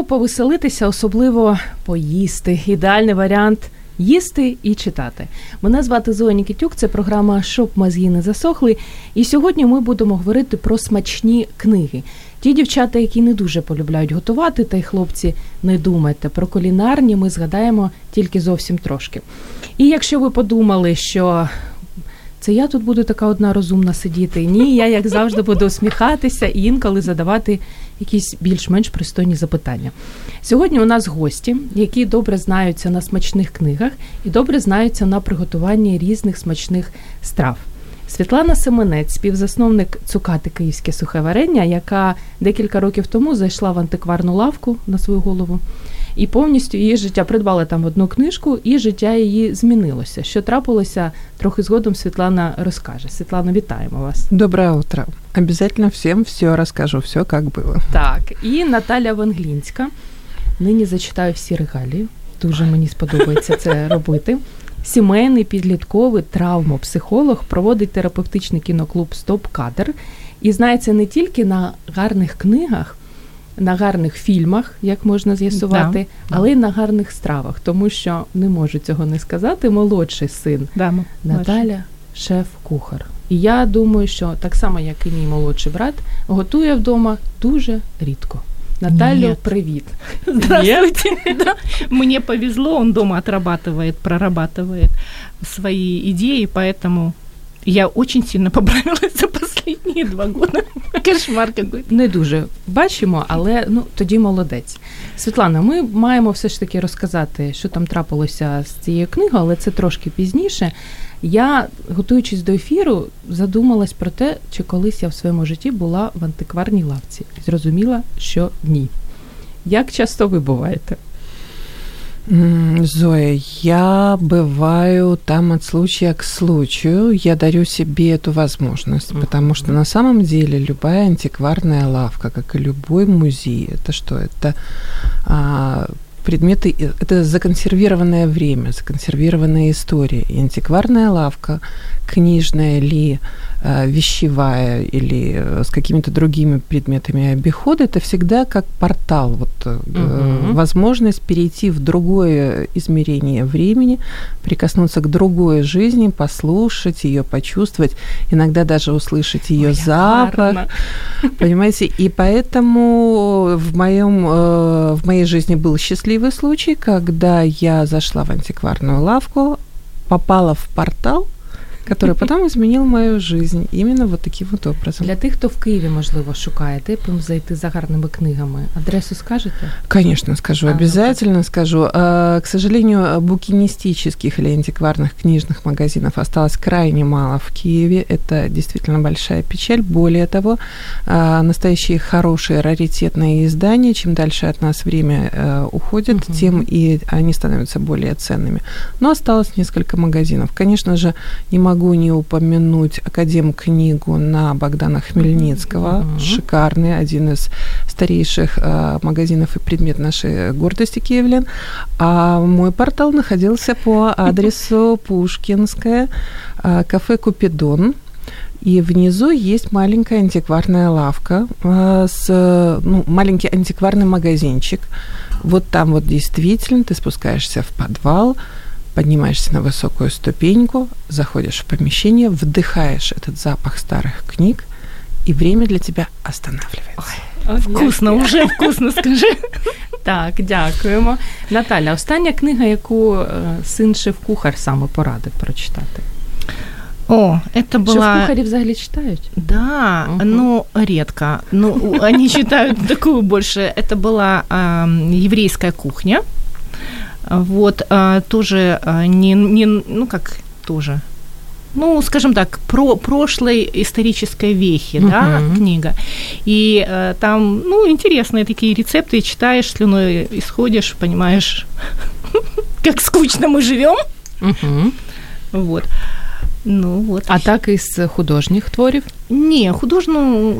Люблю повеселитися, особливо поїсти. Ідеальний варіант їсти і читати. Мене звати Зоя Нікітюк, це програма Щоб мозги не засохли. І сьогодні ми будемо говорити про смачні книги. Ті дівчата, які не дуже полюбляють готувати, та й хлопці, не думайте про кулінарні, ми згадаємо тільки зовсім трошки. І якщо ви подумали, що це я тут буду така одна розумна сидіти. Ні, я як завжди буду усміхатися і інколи задавати якісь більш-менш пристойні запитання. Сьогодні у нас гості, які добре знаються на смачних книгах і добре знаються на приготуванні різних смачних страв. Світлана Семенець, співзасновник цукати Київське сухе варення, яка декілька років тому зайшла в антикварну лавку на свою голову. І повністю її життя придбала там одну книжку, і життя її змінилося. Що трапилося трохи згодом, Світлана розкаже. Світлана, вітаємо вас. Доброе утро. Обязательно всем все расскажу, все как было. Так, і Наталя Ванглінська. Нині зачитаю всі регалії. Дуже мені сподобається це робити. Сімейний підлітковий травмопсихолог проводить терапевтичний кіноклуб Стоп Кадр і знається не тільки на гарних книгах, на гарних фільмах, як можна з'ясувати, Да. але й на гарних стравах, тому що не можу цього не сказати. Молодший син Да, м- Наталя шеф-кухар. І я думаю, що так само, як і мій молодший брат, готує вдома дуже рідко. Наталю, Ні. привіт. Здравствуйте. Да. Мне повезло, он дома отрабатывает, прорабатывает свои идеи, поэтому я очень сильно поправилась за последние два года. Кошмар какой. Не дуже бачимо, але ну тоді молодець. Світлана, ми маємо все ж таки розказати, що там трапилося з цією книгою, але це трошки пізніше. Я, готуючись до ефіру, задумалась про те, чи колись я в своєму житті була в антикварній лавці. Зрозуміла, що ні. Як часто ви буваєте? Зоя, я бываю там от случая к случаю. Я дарю себе эту возможность, Мгм. потому что на самом деле любая антикварная лавка, как и любой музей, это что? Это а, предметы, это законсервированное время, законсервированная история. И антикварная лавка, книжная ли, э, вещевая или э, с какими-то другими предметами обихода, это всегда как портал, вот Мгм. возможность перейти в другое измерение времени, прикоснуться к другой жизни, послушать ее, почувствовать, иногда даже услышать ее запах, понимаете? И поэтому в моем э, в моей жизни был счастливый случай, когда я зашла в антикварную лавку, попала в портал, который потом изменил мою жизнь именно вот таким вот образом. Для тих, хто в Києві, можливо, шукає, де б їм зайти за гарними книгами. Адресу скажете? Конечно, скажу, А, ну обязательно скажу. А, К сожалению, букинистических или антикварных книжных магазинов осталось крайне мало в Киеве. Это действительно большая печаль. Более того, а, настоящие хорошие раритетные издания, чем дальше от нас время э, уходит, Мгм. тем и они становятся более ценными. Но осталось несколько магазинов. Конечно же, не могу не упомянуть Академ-книгу на Богдана Хмельницкого. Мгм. Шикарный, один из старейших э, магазинов и предмет нашей гордости киевлян. А мой портал находился по адресу Пушкинская, э, кафе Купидон. И внизу есть маленькая антикварная лавка э, с ну, маленький антикварный магазинчик. Вот там вот действительно ты спускаешься в подвал, поднимаешься на высокую ступеньку, заходишь в помещение, вдыхаешь этот запах старых книг, и время для тебя останавливается. Вкусно, уже вкусно, скажи. Так, дякуємо. Наталя, остання книга, яку е, син шеф-кухар саме порадив прочитати. О, это была... Шеф-кухарі взагалі читають? Да, Мгм. ну, редко. Ну, у- они читают такую больше. Это была ам, еврейская кухня. Вот, а, тоже а, не, не, ну, как тоже, ну, скажем так, про прошлой исторической вехи, uh-huh. да, книга. И э, там, ну, интересные такие рецепты, читаешь, слюной исходишь, понимаешь, как скучно мы живем. Угу. Вот. Ну, вот. А так із художніх творів? Ні, художну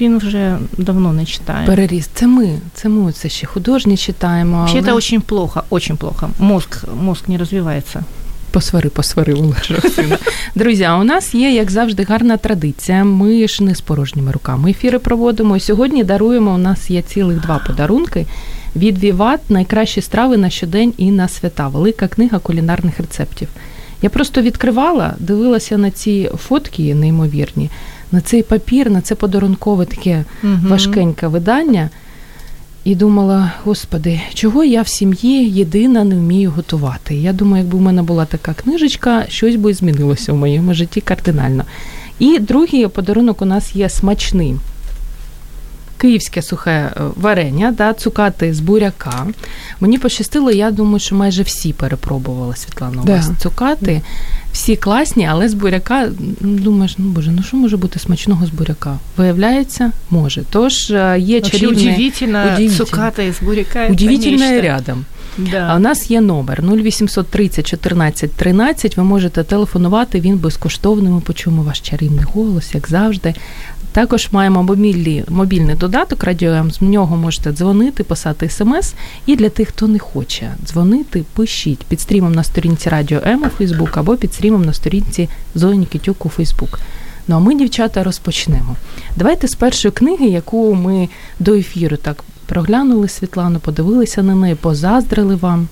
він вже давно не читає. Переріс. Це ми. Це ми це ще художні читаємо. Але... это очень плохо, очень плохо. Мозг, мозг не розвивається. Посвари, посвари, Олежа. Друзі, у нас є, як завжди, гарна традиція. Ми ж не з порожніми руками ефіри проводимо. Сьогодні даруємо. У нас є цілих два подарунки. Від Віват найкращі страви на щодень і на свята. Велика книга кулінарних рецептів. Я просто відкривала, дивилася на ці фотки неймовірні, на цей папір, на це подарункове таке угу. важкеньке видання. І думала, господи, чого я в сім'ї єдина не вмію готувати. Я думаю, якби в мене була така книжечка, щось би змінилося в моєму житті кардинально. І другий подарунок у нас є смачний київське сухе е, варення, да, цукати з буряка. Мені пощастило, я думаю, що майже всі перепробували Світлана у вас цукати. Всі класні, але з буряка думаєш, ну боже, ну що може бути смачного з буряка? Виявляється, може. Тож е, є чарівне... Удивительно, цукати з буряка. Удивительне рядом. Да. А у нас є номер 0800 30 14 13. Ви можете телефонувати, він безкоштовний. Ми почуємо ваш чарівний голос, як завжди. Також маємо мобільний, мобільний додаток Радіо М. З нього можете дзвонити, писати смс. І для тих, хто не хоче дзвонити, пишіть під стрімом на сторінці Радіо М у Фейсбук або під стрімом на сторінці Зої Нікітюк у Фейсбук. Ну а ми, дівчата, розпочнемо. Давайте з першої книги, яку ми до ефіру так проглянули Світлану, подивилися на неї, позаздрили вам.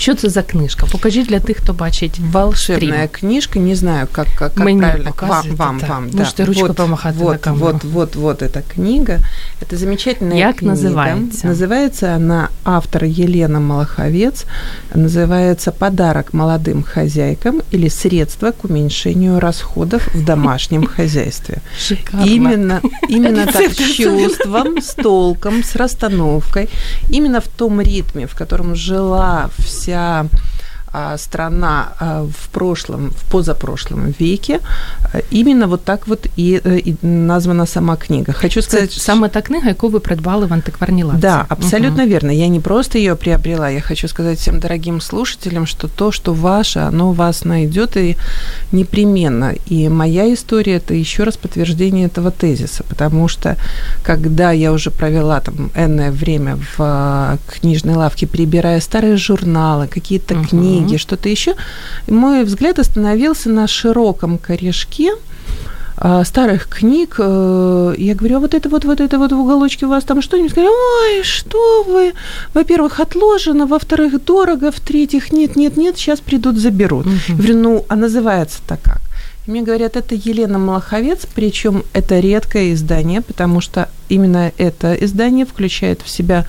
Что это за книжка? Покажи для тех, кто бачить. Волшебная книжка, не знаю, как, как, как Мне правильно. Вам, вам, да. вам. Можете да. ручку вот, помахать вот, на камеру. Вот, вот, вот эта книга. Это замечательная Як книга. называется? Называется она автор Елена Малаховец. Называется «Подарок молодым хозяйкам» или «Средства к уменьшению расходов в домашнем хозяйстве». Шикарно. Именно, именно так, с чувством, с толком, с расстановкой. Именно в том ритме, в котором жила вся страна а, в прошлом, в позапрошлом веке, а, именно вот так вот и, э, и названа сама книга. Хочу сказать... Це саме та книга, яку ви придбали в антикварній лавці. Да, абсолютно угу. верно. Я не просто ее приобрела, я хочу сказать всем дорогим слушателям, что то, что ваше, оно вас найдет и непременно. И моя история – это еще раз подтверждение этого тезиса, потому что когда я уже провела там энное время в книжной лавке, перебирая старые журналы, какие-то угу. книги, книги, что-то еще. Мой взгляд остановился на широком корешке а, старых книг. Э, я говорю, а вот это вот, вот это вот в уголочке у вас там что-нибудь? Говорю, ой, что вы? Во-первых, отложено, во-вторых, дорого, в-третьих, нет, нет, нет, сейчас придут, заберут. Угу. Я говорю, ну, а называется-то как? Мне говорят, это Елена Малаховец, причем это редкое издание, потому что именно это издание включает в себя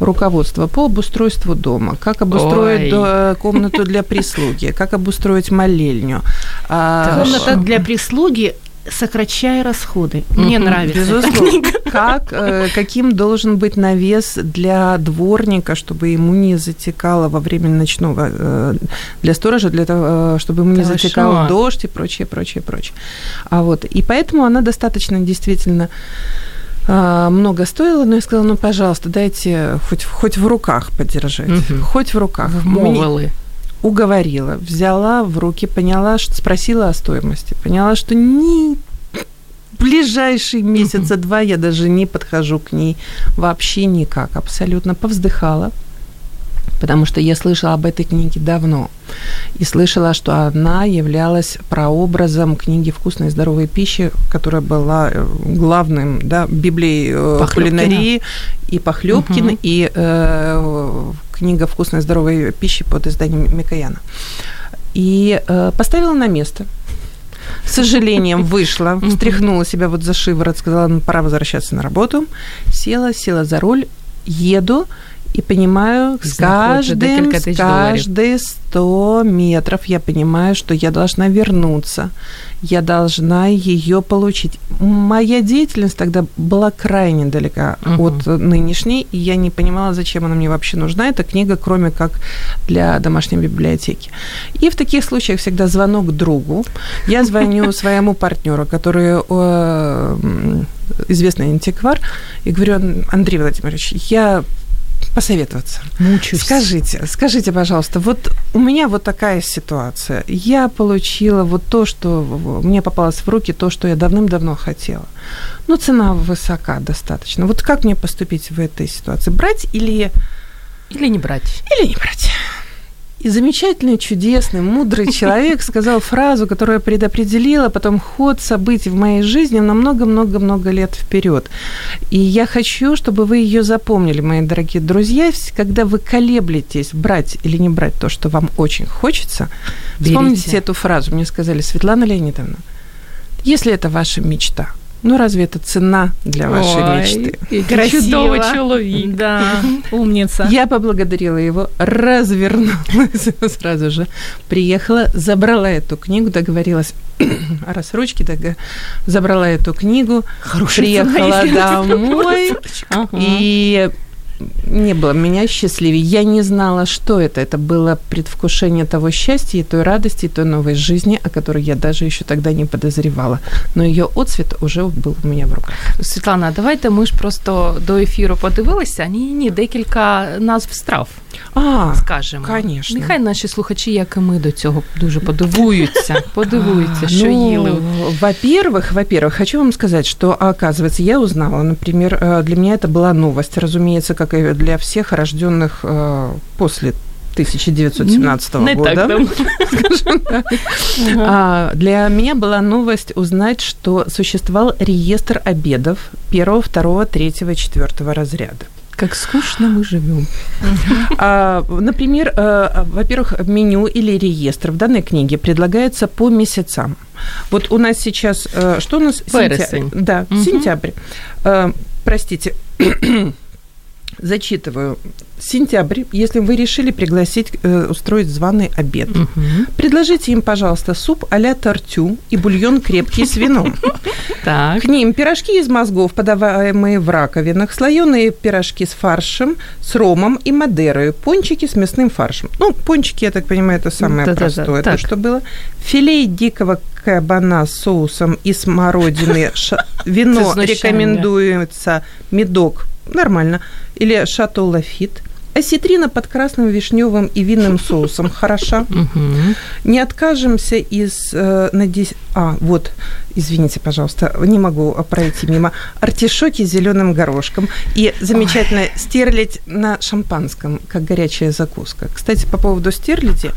руководство по обустройству дома, как обустроить Ой. комнату для прислуги, как обустроить молельню. А, комната для прислуги сокращая расходы. Мне mm-hmm. нравится Безусловно. Как, э, каким должен быть навес для дворника, чтобы ему не затекало во время ночного, э, для сторожа, для того, э, чтобы ему не Хорошо. затекал дождь и прочее, прочее, прочее. А вот, и поэтому она достаточно действительно а, много стоило, но я сказала, ну, пожалуйста, дайте хоть, хоть в руках подержать, угу. хоть в руках. Вмовили. Уговорила, взяла в руки, поняла, что спросила о стоимости, поняла, что ни ближайшие месяца два я даже не подхожу к ней вообще никак, абсолютно повздыхала, потому что я слышала об этой книге давно и слышала, что она являлась прообразом книги «Вкусной и здоровой пищи», которая была э, главным да, Библией э, кулинарии и Похлебкин, угу. и э, книга «Вкусной и здоровой пищи» под изданием Микояна. И э, поставила на место – с сожалением вышла, встряхнула себя вот за шиворот, сказала, ну, пора возвращаться на работу, села, села за руль, еду, и понимаю, с каждым, с каждые 100 метров я понимаю, что я должна вернуться, я должна ее получить. Моя деятельность тогда была крайне далека Мгм. от нынешней, и я не понимала, зачем она мне вообще нужна, эта книга, кроме как для домашней библиотеки. И в таких случаях всегда звонок другу. Я звоню своему партнеру, который э, известный антиквар, и говорю, Андрей Владимирович, я посоветоваться. Мучусь. Скажите, скажите, пожалуйста, вот у меня вот такая ситуация. Я получила вот то, что мне попалось в руки, то, что я давным-давно хотела. Ну, цена высока достаточно. Вот как мне поступить в этой ситуации? Брать или, Или не брать. или не брать? И замечательный, чудесный, мудрый человек сказал фразу, которая предопределила потом ход событий в моей жизни на много-много-много лет вперед. И я хочу, чтобы вы ее запомнили, мои дорогие друзья, когда вы колеблетесь, брать или не брать то, что вам очень хочется, Берите. вспомните эту фразу. Мне сказали, Светлана Леонидовна, если это ваша мечта, ну разве это цена для вашей мечты? Красиво. Чудовий чоловік. Да, умница. Я поблагодарила его, развернулась сразу же, приехала, забрала эту книгу, договорилась о рассрочке, дога- забрала эту книгу, приехала домой, и не было меня счастливее. Я не знала, что это. Это было предвкушение того счастья и той радости, и той новой жизни, о которой я даже еще тогда не подозревала. Но ее отцвет уже был у меня в руках. Світлана, давайте ми ж просто до ефіру подивилися. Ні, ні, декілька назв страв А, скажемо. конечно. Нехай наші слухачі, як і ми, до цього дуже подивуються. Подивуються, що Ну, їли. Во-первых, во-первых, хочу вам сказать, что, оказывается, я узнала, например, э, для меня это была новость, разумеется, как и для всех рожденных э, после 1917 Не года. скажем так. А, Для меня была новость узнать, что существовал реестр обедов первого, второго, третьего, четвертого разряда. Как скучно мы живем. А, Например, э, во-первых, меню или реестр в данной книге предлагается по месяцам. Вот у нас сейчас, э, что у нас? Сентя- Да, Мгм. сентябрь. Э, Простите, зачитываю. Сентябрь, если вы решили пригласить, э, устроить званый обед, Мгм. предложите им, пожалуйста, суп а-ля тортю и бульон крепкий с вином. К ним пирожки из мозгов, подаваемые в раковинах, слоеные пирожки с фаршем, с ромом и мадерой, пончики с мясным фаршем. Ну, пончики, я так понимаю, это самое простое, так. то, что было. Филе дикого кабана с соусом из смородины, вино рекомендуется, медок, нормально, или шато лафит, осетрина под красным вишневым и винным соусом, хороша. Не откажемся из э, на дес- А, вот, извините, пожалуйста, не могу пройти мимо. Артишоки с зеленым горошком. И замечательно стерлядь на шампанском, как горячая закуска. Кстати, по поводу стерляди,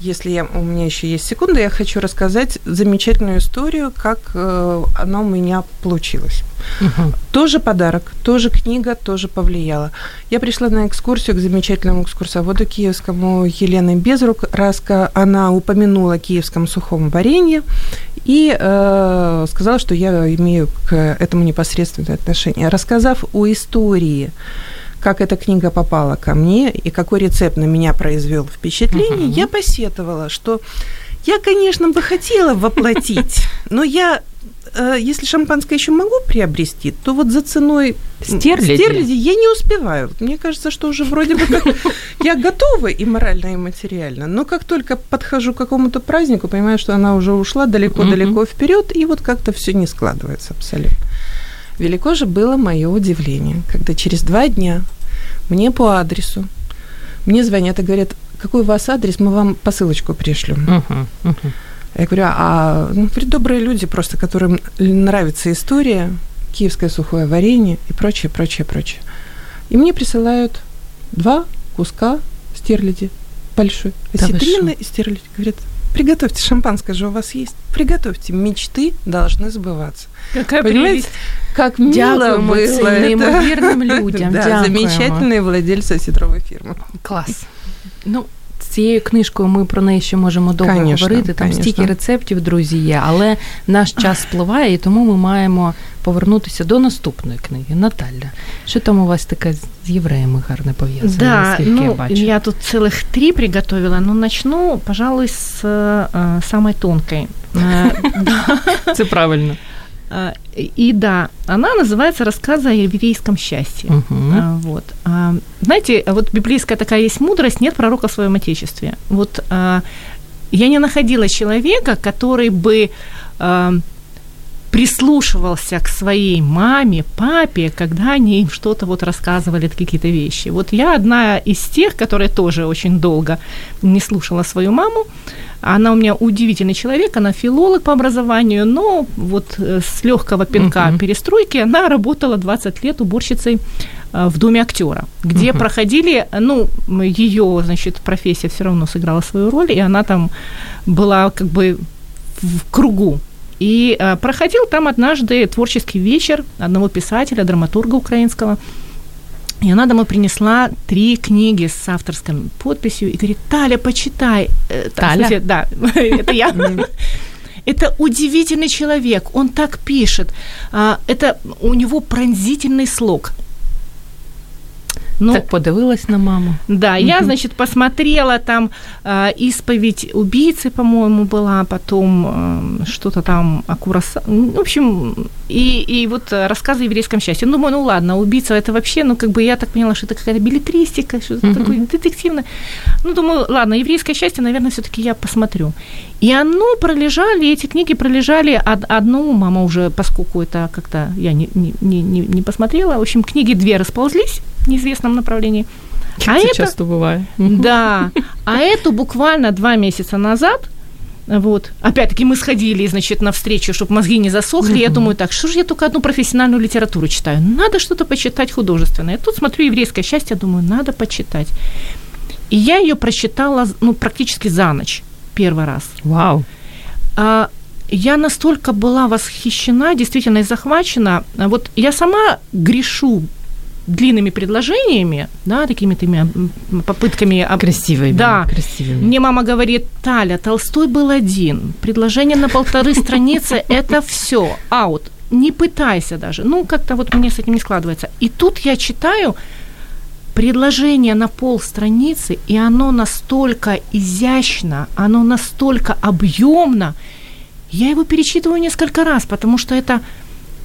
если я, у меня еще есть секунда, я хочу рассказать замечательную историю, как э, она у меня получилась. Мгм. Тоже подарок, тоже книга, тоже повлияла. Я пришла на экскурсию к замечательному экскурсоводу киевскому Елене Безрук. Раска, она упомянула о киевском сухом варенье и э, сказала, что я имею к этому непосредственное отношение. Рассказав о истории, как эта книга попала ко мне и какой рецепт на меня произвел впечатление, Мгм. я посетовала, что я, конечно, бы хотела воплотить, но я э, если шампанское еще могу приобрести, то вот за ценой Стерляди? стерляди я не успеваю. Мне кажется, что уже вроде бы как я готова и морально, и материально. Но как только подхожу к какому-то празднику, понимаю, что она уже ушла далеко-далеко вперед, и вот как-то все не складывается абсолютно. Велико же было мое удивление, когда через два дня мне по адресу мне звонят и говорят, какой у вас адрес, мы вам посылочку пришлем. Мгм. Мгм. Я говорю, а ну, добрые люди просто, которым нравится история, киевское сухое варенье и прочее, прочее, прочее. И мне присылают два куска стерляди большой, Да вы осетрины и стерляди. Говорят, приготовьте, шампанское же у вас есть, приготовьте, мечты должны сбываться. Какая Понимаете, прелесть. как мило Дякуємо было цим это. неймовірним людям. Да, Дякуємо. замечательные владельцы осетровой фирмы. Клас. Ну, цією книжкою ми про неї ще можемо довго Конечно, говорити. Там конечно. стільки рецептів, друзі, є, але наш час спливає, і тому ми маємо повернутися до наступної книги. Наталя, що там у вас таке з євреями гарне пов'язане? Да, наскільки я ну, бачу? я тут целых три приготовила, но начну, пожалуй, с э, самой тонкой. Э, Це правильно. Э, И да, она называется «Рассказы о еврейском счастье». Угу. А, Вот. А, Знаете, вот библейская такая есть мудрость, нет пророка в своем отечестве. Вот а, я не находила человека, который бы а, прислушивался к своей маме, папе, когда они им что-то вот рассказывали, какие-то вещи. Вот я одна из тех, которая тоже очень долго не слушала свою маму. Она у меня удивительный человек, она филолог по образованию, но вот э, с легкого пинка Мгм. перестройки она работала 20 лет уборщицей э, в доме актера, где Мгм. проходили, ну, ее, значит, профессия все равно сыграла свою роль, и она там была как бы в кругу. И э, проходил там однажды творческий вечер одного писателя, драматурга украинского. И она домой принесла три книги с авторской подписью и говорит, Таля, почитай. Э, Таля? смысле, Да, это я. Это удивительный человек, он так пишет. А, Это у него пронзительный слог. Ну, Так подивилась на маму. да, я, значит, посмотрела там э, исповедь убийцы, по-моему, была, потом э, что-то там о Кураса... ну, В общем, и, и вот рассказы о еврейском счастье. Ну, ну ладно, убийца это вообще, ну, как бы я так поняла, что это какая-то билетристика, что-то Мгм. такое детективное. Ну, думаю, ладно, еврейское счастье, наверное, все таки я посмотрю. И оно пролежали, эти книги пролежали од- одну, мама уже, поскольку это как-то я не, не, не, не- посмотрела, в общем, книги две расползлись неизвестном направлении. А Це это, часто буває. да, а эту буквально два месяца назад, вот, опять-таки мы сходили, значит, на встречу, чтобы мозги не засохли, я думаю, так, что же я только одну профессиональную литературу читаю, надо что-то почитать художественное. Тут смотрю «Еврейское счастье», думаю, надо почитать. И я ее прочитала, ну, практически за ночь, первый раз. Вау. А, я настолько была восхищена, действительно, и захвачена. А Вот я сама грешу длинными предложениями, да, такими теми попытками об- Красивий. Да. Красивий. мне мама говорит, Таля, Толстой был один. Предложение на полторы страницы – это все. Аут. Не пытайся даже. Ну, как-то вот мне с этим не складывается. И тут я читаю предложение на пол страницы, и оно настолько изящно, оно настолько объемно. Я его перечитываю несколько раз, потому что это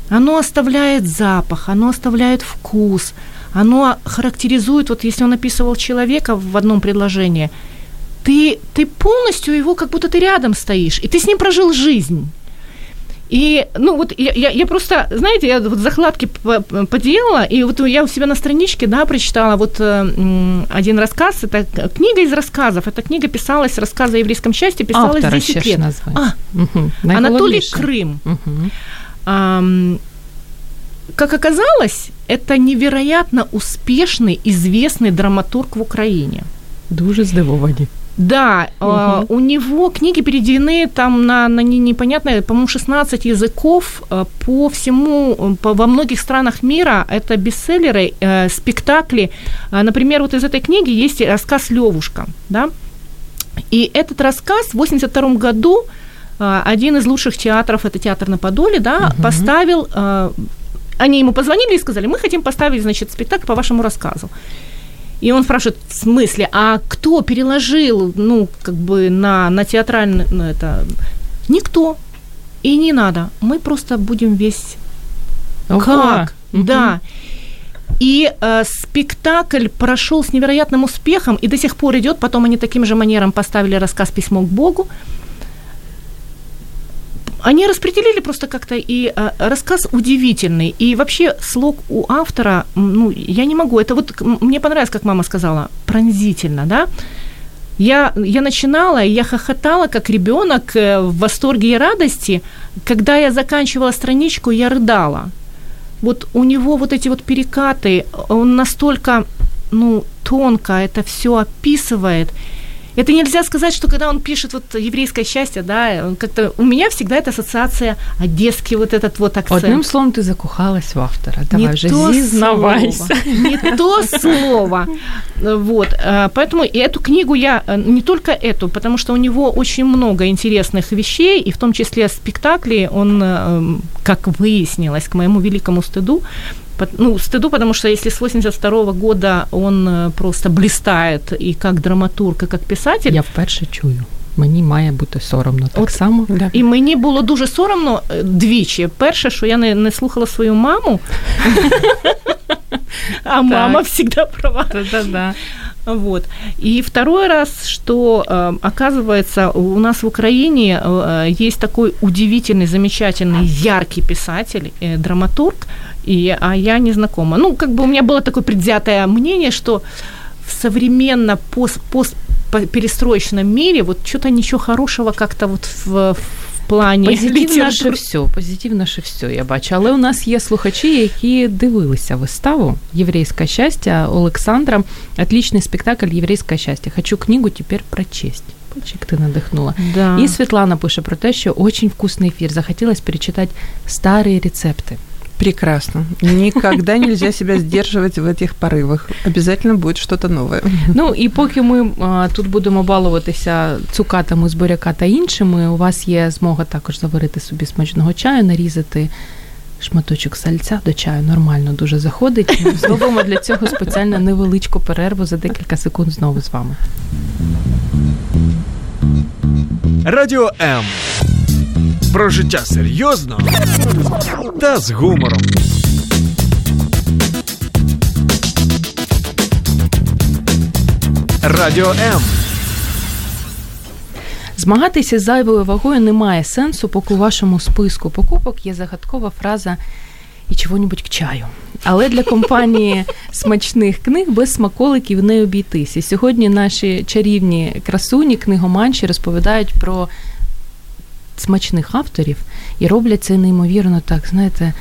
оно оставляет запах, оно оставляет вкус, оно характеризует, вот если он описывал человека в одном предложении, ты, ты полностью его, как будто ты рядом стоишь, и ты с ним прожил жизнь. И, ну, вот я, я, я просто, знаете, я вот закладки по- по- поделала, и вот я у себя на страничке, да, прочитала вот э, один рассказ, это книга из рассказов, эта книга писалась, рассказы о еврейском счастье, писалась Автора 10 ще ж лет. назвати. А, Угу. Анатолий Крым. Угу. Как оказалось, это невероятно успешный, известный драматург в Украине. Дуже здивовані. Да, Мгм. у него книги переведены там на, на не- непонятное, по-моему, 16 языков а, по всему, по, во многих странах мира. Это бестселлеры, э, спектакли. А, Например, вот из этой книги есть рассказ «Левушка», да? И этот рассказ в 82 году один из лучших театров, это театр на Подоле, да, Мгм. поставил, а, они ему позвонили и сказали, мы хотим поставить, значит, спектакль по вашему рассказу. И он спрашивает, в смысле, а кто переложил, ну, как бы на, на театральное, ну, это, никто. И не надо, мы просто будем весь как? Мгм. Да. И э, спектакль прошел с невероятным успехом и до сих пор идет. Потом они таким же манером поставили рассказ «Письмо к Богу». Они распределили просто как-то, и э, рассказ удивительный. И вообще слог у автора, ну, я не могу. Это вот мне понравилось, как мама сказала, пронзительно, да. Я, я начинала, я хохотала, как ребенок в восторге и радости. Когда я заканчивала страничку, я рыдала. Вот у него вот эти вот перекаты, он настолько, ну, тонко это все описывает. Это нельзя сказать, что когда он пишет вот еврейское счастье, да, он как-то у меня всегда это ассоциация одесский вот этот вот акцент. Одним словом, ты закохалась в автора. Давай не вже то слово, не то слово. Вот, э, поэтому и эту книгу я, э, не только эту, потому что у него очень много интересных вещей, и в том числе спектакли, он, э, как выяснилось, к моему великому стыду, ну, стыду, потому что если с 82 года он э, просто блистает и как драматург, и как писатель. Я вперше чую. Мені має бути соромно так От, само. Да. І мені було дуже соромно е, двічі. Перше, що я не, не слухала свою маму, а мама завжди права. Да-да-да. Вот. И второй раз, что, э, оказывается, у нас в Украине э, есть такой удивительный, замечательный, яркий писатель, э, драматург, и, а я не знакома. Ну, как бы у меня было такое предвзятое мнение, что в современно пост, пост перестроечном мире вот что-то ничего хорошего как-то вот в, в плані Позитив наше літератури. все, позитив наше все, я бачу. Але у нас є слухачі, які дивилися виставу Єврейське щастя Олександра. Отличний спектакль Єврейське щастя. Хочу книгу тепер прочесть. Бачиш, як ти надихнула. Да. І Світлана пише про те, що очень вкусний ефір. Захотілось перечитати старі рецепти. Прекрасно. Никогда нельзя себя сдерживать в этих порывах. Обязательно будет что-то новое. Ну і поки ми а, тут будемо балуватися цукатами з буряка та іншими, у вас є змога також заварити собі смачного чаю, нарізати шматочок сальця до чаю. Нормально дуже заходить. Зробимо для цього спеціально невеличку перерву за декілька секунд знову з вами. Радіо М. Про життя серйозно та з гумором. Радіо М. Змагатися з зайвою вагою немає сенсу, поки у вашому списку покупок є загадкова фраза і чого-нібудь к чаю. Але для компанії смачних книг без смаколиків не обійтися. Сьогодні наші чарівні красуні, книгоманші розповідають про смачних авторів і роблять це неймовірно так, знаєте.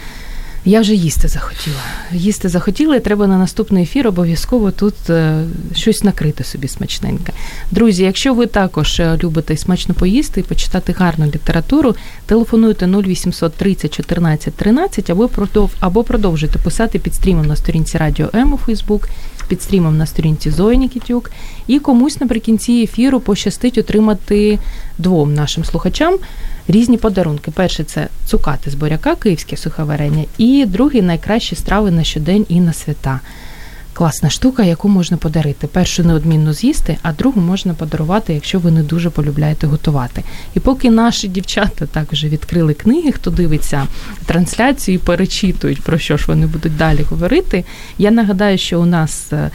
Я вже їсти захотіла. Їсти захотіла, і треба на наступний ефір обов'язково тут е, щось накрити собі смачненьке. Друзі, якщо ви також е, любите смачно поїсти і почитати гарну літературу, телефонуйте 0800 30 14 13 або, продов, або продовжуйте писати під стрімом на сторінці Радіо М у Фейсбук, під стрімом на сторінці Зої Нікітюк. І комусь наприкінці ефіру пощастить отримати двом нашим слухачам різні подарунки. Перший це цукати з буряка, київське сухе варення, і другий найкращі страви на щодень і на свята. Класна штука, яку можна подарити. Першу неодмінно з'їсти, а другу можна подарувати, якщо ви не дуже полюбляєте готувати. І поки наші дівчата так вже відкрили книги, хто дивиться трансляцію перечитують, про що ж вони будуть далі говорити. Я нагадаю, що у нас е,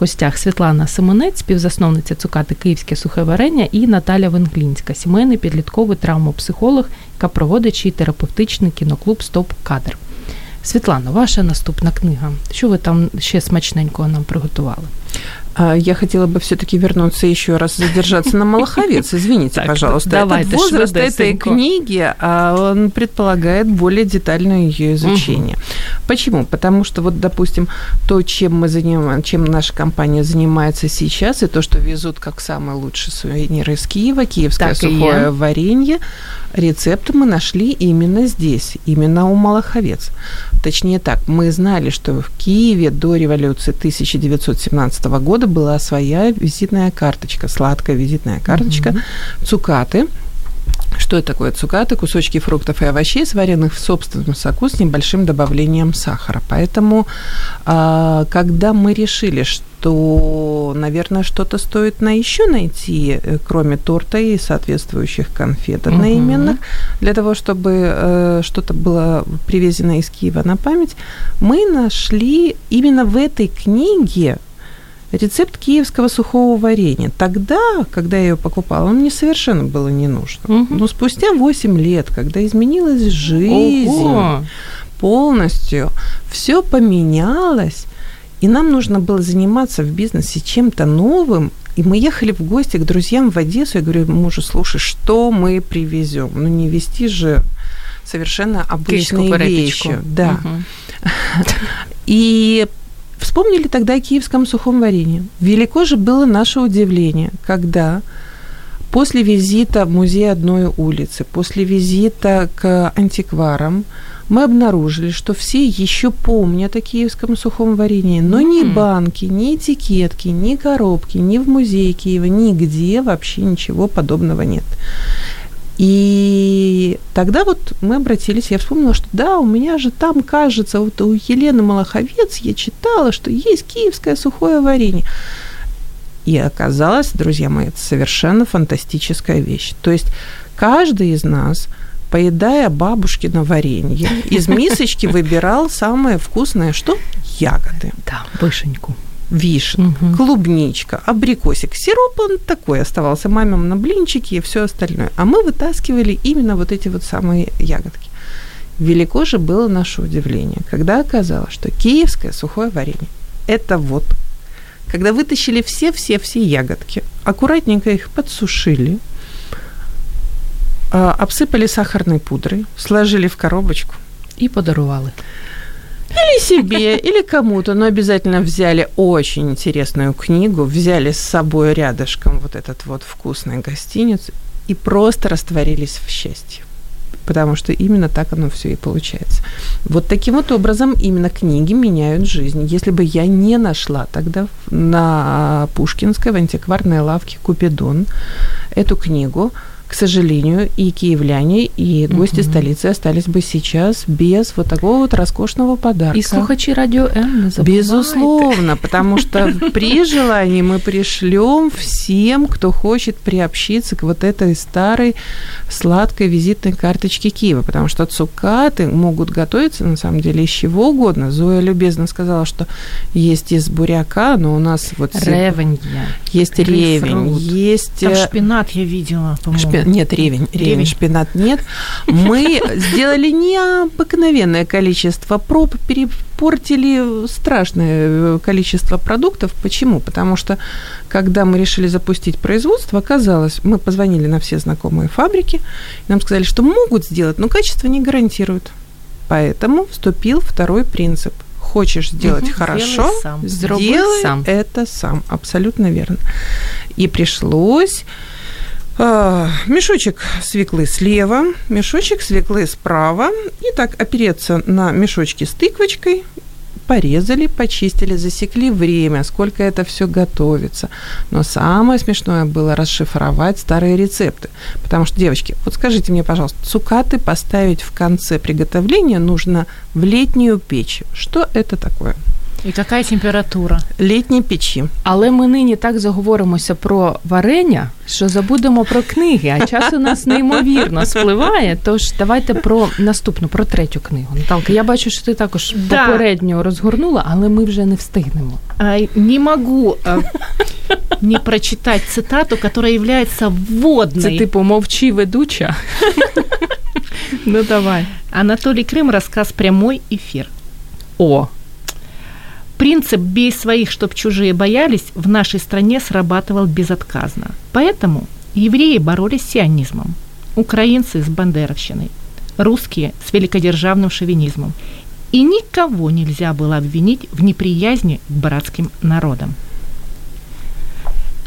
гостях Світлана Симонець, співзасновниця цукати Київське сухе варення, і Наталя Венглінська, сімейний підлітковий травмопсихолог, яка проводить ще терапевтичний кіноклуб Стоп Кадр. Світлана, ваша наступна книга. Що ви там ще смачненького нам приготували? А, Я хотела бы все-таки вернуться еще раз, задержаться на Малаховец. Извините, Так, пожалуйста. давайте, Этот возраст этой книги, а, он предполагает более детальное ее изучение. Почему? Потому что, вот, допустим, то, чем мы занимаем, чем наша компания занимается сейчас, и то, что везут как самый лучший сувенир из Киева, киевское Так сухое варенье, рецепт мы нашли именно здесь, именно у Малаховец. Точнее так, мы знали, что в Киеве до революции 1917 года была своя визитная карточка, сладкая визитная карточка, цукаты. Что это такое цукаты? Кусочки фруктов и овощей, сваренных в собственном соку с небольшим добавлением сахара. Поэтому, а, когда мы решили, что, наверное, что-то стоит на еще найти, э, кроме торта и соответствующих конфет одноименных, для того, чтобы э, что-то было привезено из Киева на память, мы нашли именно в этой книге рецепт киевского сухого варенья. Тогда, когда я ее покупала, он мне совершенно было не нужно. Мгм. Но спустя 8 лет, когда изменилась жизнь Ого! полностью, все поменялось, и нам нужно было заниматься в бизнесе чем-то новым, и мы ехали в гости к друзьям в Одессу. Я говорю мужу, слушай, что мы привезем? Ну, не вести же совершенно обычные вещи. Да. Мгм. И Вспомнили тогда о киевском сухом варенье. Велико же было наше удивление, когда после визита в музей одной улицы, после визита к антикварам, мы обнаружили, что все еще помнят о киевском сухом варенье, но ни банки, ни этикетки, ни коробки, ни в музее Киева, нигде вообще ничего подобного нет. И тогда вот мы обратились, я вспомнила, что да, у меня же там, кажется, вот у Елены Малаховец я читала, что есть киевское сухое варенье. И оказалось, друзья мои, это совершенно фантастическая вещь. То есть каждый из нас, поедая бабушкино варенье, из мисочки выбирал самое вкусное, что? Ягоды. Да, вишеньку вишня, угу. клубничка, абрикосик. Сироп он такой оставался, мамам на блинчики и все остальное. А мы вытаскивали именно вот эти вот самые ягодки. Велико же было наше удивление, когда оказалось, что киевское сухое варенье – это вот когда вытащили все-все-все ягодки, аккуратненько их подсушили, а, обсыпали сахарной пудрой, сложили в коробочку и подарували. Или себе, или кому-то, но обязательно взяли очень интересную книгу, взяли с собой рядышком вот этот вот вкусный гостиниц и просто растворились в счастье. Потому что именно так оно все и получается. Вот таким вот образом именно книги меняют жизнь. Если бы я не нашла тогда на Пушкинской в антикварной лавке Купидон эту книгу, к сожалению, и киевляне, и гости угу. столицы остались бы сейчас без вот такого вот роскошного подарка. И слухачи радио М, не Безусловно, потому что при желании мы пришлем всем, кто хочет приобщиться к вот этой старой сладкой визитной карточке Киева, потому что цукаты могут готовиться, на самом деле, из чего угодно. Зоя любезно сказала, что есть из буряка, но у нас вот... Ревень. Есть ревень, есть... Там э, шпинат я видела, по-моему шпинат. Нет, ревень, ревень, ревень, шпинат нет. Мы сделали необыкновенное количество проб, перепортили страшное э, количество продуктов. Почему? Потому что, когда мы решили запустить производство, оказалось, мы позвонили на все знакомые фабрики, нам сказали, что могут сделать, но качество не гарантируют. Поэтому вступил второй принцип хочешь сделать угу, хорошо, сам. сделай сам. это сам. Абсолютно верно. И пришлось мешочек свеклы слева, мешочек свеклы справа. И так опереться на мешочки с тыквочкой, порезали, почистили, засекли время, сколько это все готовится. Но самое смешное было расшифровать старые рецепты. Потому что, девочки, вот скажите мне, пожалуйста, цукаты поставить в конце приготовления нужно в летнюю печь. Что это такое? І яка температура? Літні печі. Але ми нині так заговоримося про варення, що забудемо про книги, а час у нас неймовірно спливає. Тож давайте про наступну, про третю книгу. Наталка, я бачу, що ти також да. попередньо розгорнула, але ми вже не встигнемо. А, не могу а, не прочитать цитату, яка є вводною. Це типу мовчи ведуча. Ну давай. Анатолій Крим, розказ прямой ефір. О, Принцип «бей своих, чтоб чужие боялись» в нашей стране срабатывал безотказно. Поэтому евреи боролись с сионизмом, украинцы с бандеровщиной, русские с великодержавным шовинизмом. И никого нельзя было обвинить в неприязни к братским народам.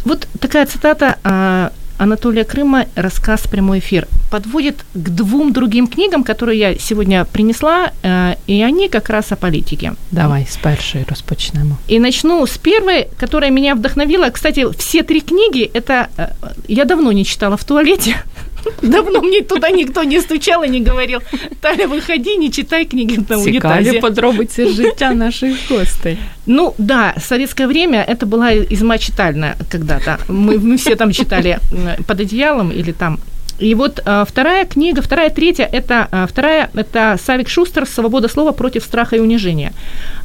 Вот такая цитата а, Анатолия Крыма «Рассказ прямой эфир» подводит к двум другим книгам, которые я сегодня принесла, э, и они как раз о политике. Давай с першей розпочнемо. И начну с первой, которая меня вдохновила. Кстати, все три книги, это э, я давно не читала в туалете, Давно мне туда никто не стучал и не говорил, Таля, выходи, не читай книги на унитазе. Цікаві подробиці життя наших гостей. Ну да, в советское время это была изма читальная когда-то. Мы, мы все там читали под одеялом или там и вот а, вторая книга, вторая, третья, это а, вторая, это Савик Шустер «Свобода слова против страха и унижения».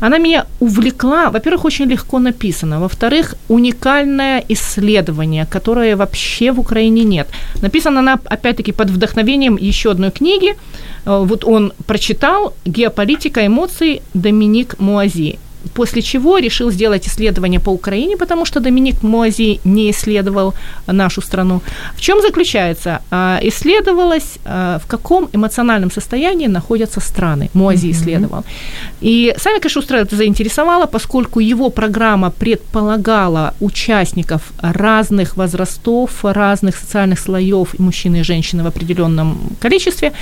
Она меня увлекла, во-первых, очень легко написано, во-вторых, уникальное исследование, которое вообще в Украине нет. Написана она, опять-таки, под вдохновением еще одной книги. А, вот он прочитал «Геополитика эмоций» Доминик Муази. После чего решил сделать исследование по Украине, потому что Доминик Мози не исследовал нашу страну. В чем заключается? А, исследовалось, а, в каком эмоциональном состоянии находятся страны. Мози mm-hmm. исследовал. И Савика Шустра это заинтересовало, поскольку его программа предполагала участников разных возрастов, разных социальных слоев, мужчин и женщин в определенном количестве.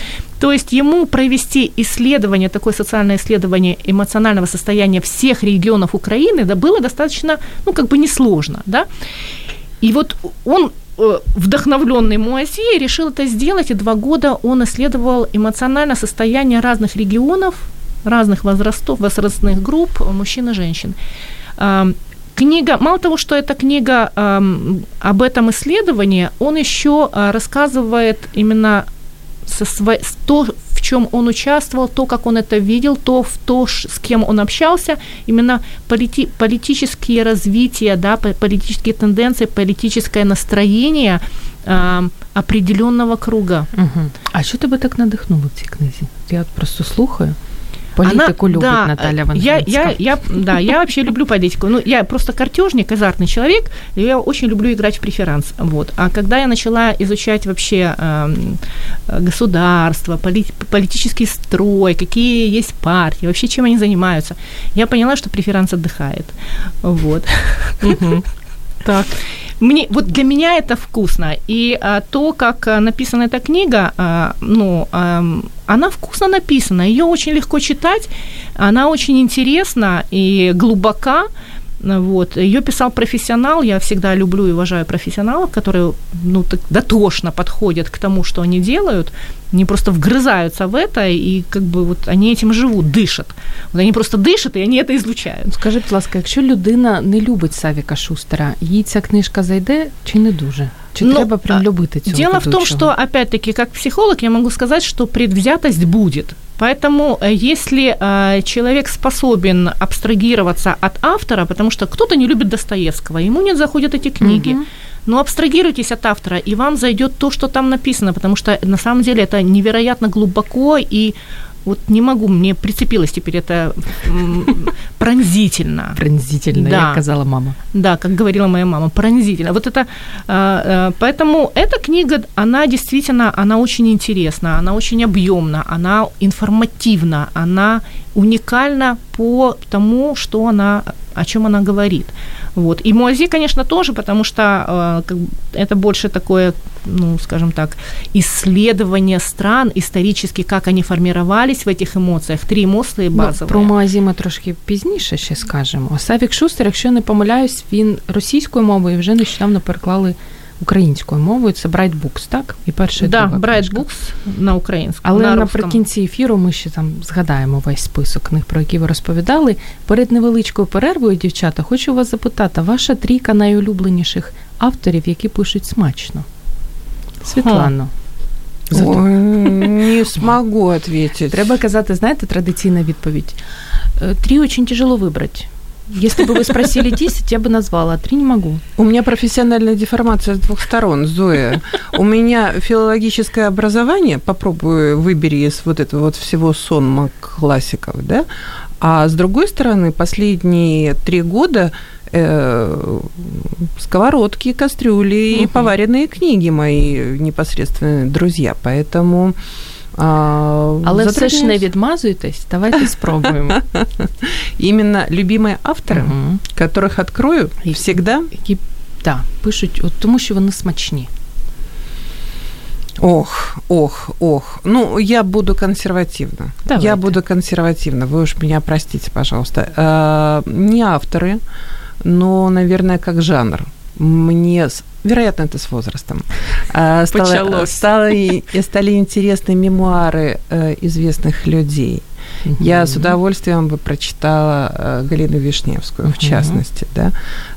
То есть ему провести исследование, такое социальное исследование эмоционального состояния всех регионов Украины, да, было достаточно, ну, как бы несложно, да. И вот он э, вдохновленный Муази решил это сделать, и два года он исследовал эмоциональное состояние разных регионов, разных возрастов, возрастных групп, мужчин и женщин. Книга, мало того, что эта книга об этом исследовании, он еще э, рассказывает именно со сво... то, в чем он участвовал, то, как он это видел, то, в то, с кем он общался, именно полити... политические развития, да, политические тенденции, политическое настроение э, определенного круга. Угу. А що тебе так надихнуло в цій книзі? Я просто слухаю. Политику Она, любит да, Наталья я, я, я, да, я вообще люблю политику. Ну, я просто картежник, азартный человек, и я очень люблю играть в преферанс. Вот. А когда я начала изучать вообще э, государство, полит, политический строй, какие есть партии, вообще чем они занимаются, я поняла, что преферанс отдыхает. Вот. Так. Мне, вот для меня это вкусно. И а, то, как а, написана эта книга, а, ну, а, она вкусно написана, ее очень легко читать, она очень интересна и глубока. Вот. Ее писал профессионал, я всегда люблю и уважаю профессионалов, которые ну, так дотошно подходят к тому, что они делают, они просто вгрызаются в это, и как бы вот они этим живут, дышат. Вот они просто дышат, и они это излучають. Скажи, будь ласка, якщо людина не любить Савіка Шустера, їй ця книжка зайде чи не дуже? Чи ну, треба прям любити цього Дело в том, что, опять-таки, как психолог, я могу сказать, что предвзятость будет. Поэтому э, если э, человек способен абстрагироваться от автора, потому что кто-то не любит Достоевского, ему не заходят эти книги, угу. но абстрагируйтесь от автора, и вам зайдет то, что там написано, потому что на самом деле это невероятно глубоко и вот не могу, мне прицепилось теперь это пронзительно. Пронзительно, да. я сказала мама. Да, как говорила моя мама, пронзительно. Вот это, а, а, поэтому эта книга, она действительно, она очень интересна, она очень объемна, она информативна, она уникальна по тому, что она, о чем она говорит. Вот. И Муази, конечно, тоже, потому что э, это больше такое, ну, скажем так, исследование стран исторически, как они формировались в этих эмоциях. Три емоції базові. Ну, про Муазі ми трошки пізніше ще скажемо. Савік Шустер, якщо не помиляюсь, він російською мовою вже нещодавно переклали українською мовою. Це Bright Books, так? І перша да, Bright Books на українську. Але на наприкінці ефіру ми ще там згадаємо весь список книг, про які ви розповідали. Перед невеличкою перервою, дівчата, хочу вас запитати, ваша трійка найулюбленіших авторів, які пишуть смачно? Світлано. Ой, не смогу ответить. Треба казати, знаєте, традиційна відповідь. Три очень тяжело выбрать. Если бы вы спросили 10, я бы назвала, а 3 не могу. У меня профессиональная деформация с двух сторон, Зоя. У меня филологическое образование, попробую выбери из вот этого вот всего сонма классиков, да, а с другой стороны, последние три года э, сковородки, кастрюли угу. и поваренные книги мои непосредственные друзья, поэтому а, Але все ж не відмазуйтесь, давайте спробуємо. Именно любимые авторы, угу. которых открою всегда. Які да, пишуть, от, тому що вони смачні. Ох, ох, ох. Ну, я буду консервативна. Давайте. Я буду консервативна. Вы уж меня простите, пожалуйста. А, не авторы, но, наверное, как жанр. Мне вероятно, это с возрастом. А, стало, стало, стали интересны мемуары э, известных людей. Угу. Я с удовольствием бы прочитала э, Галину Вишневскую, угу. в частности, да.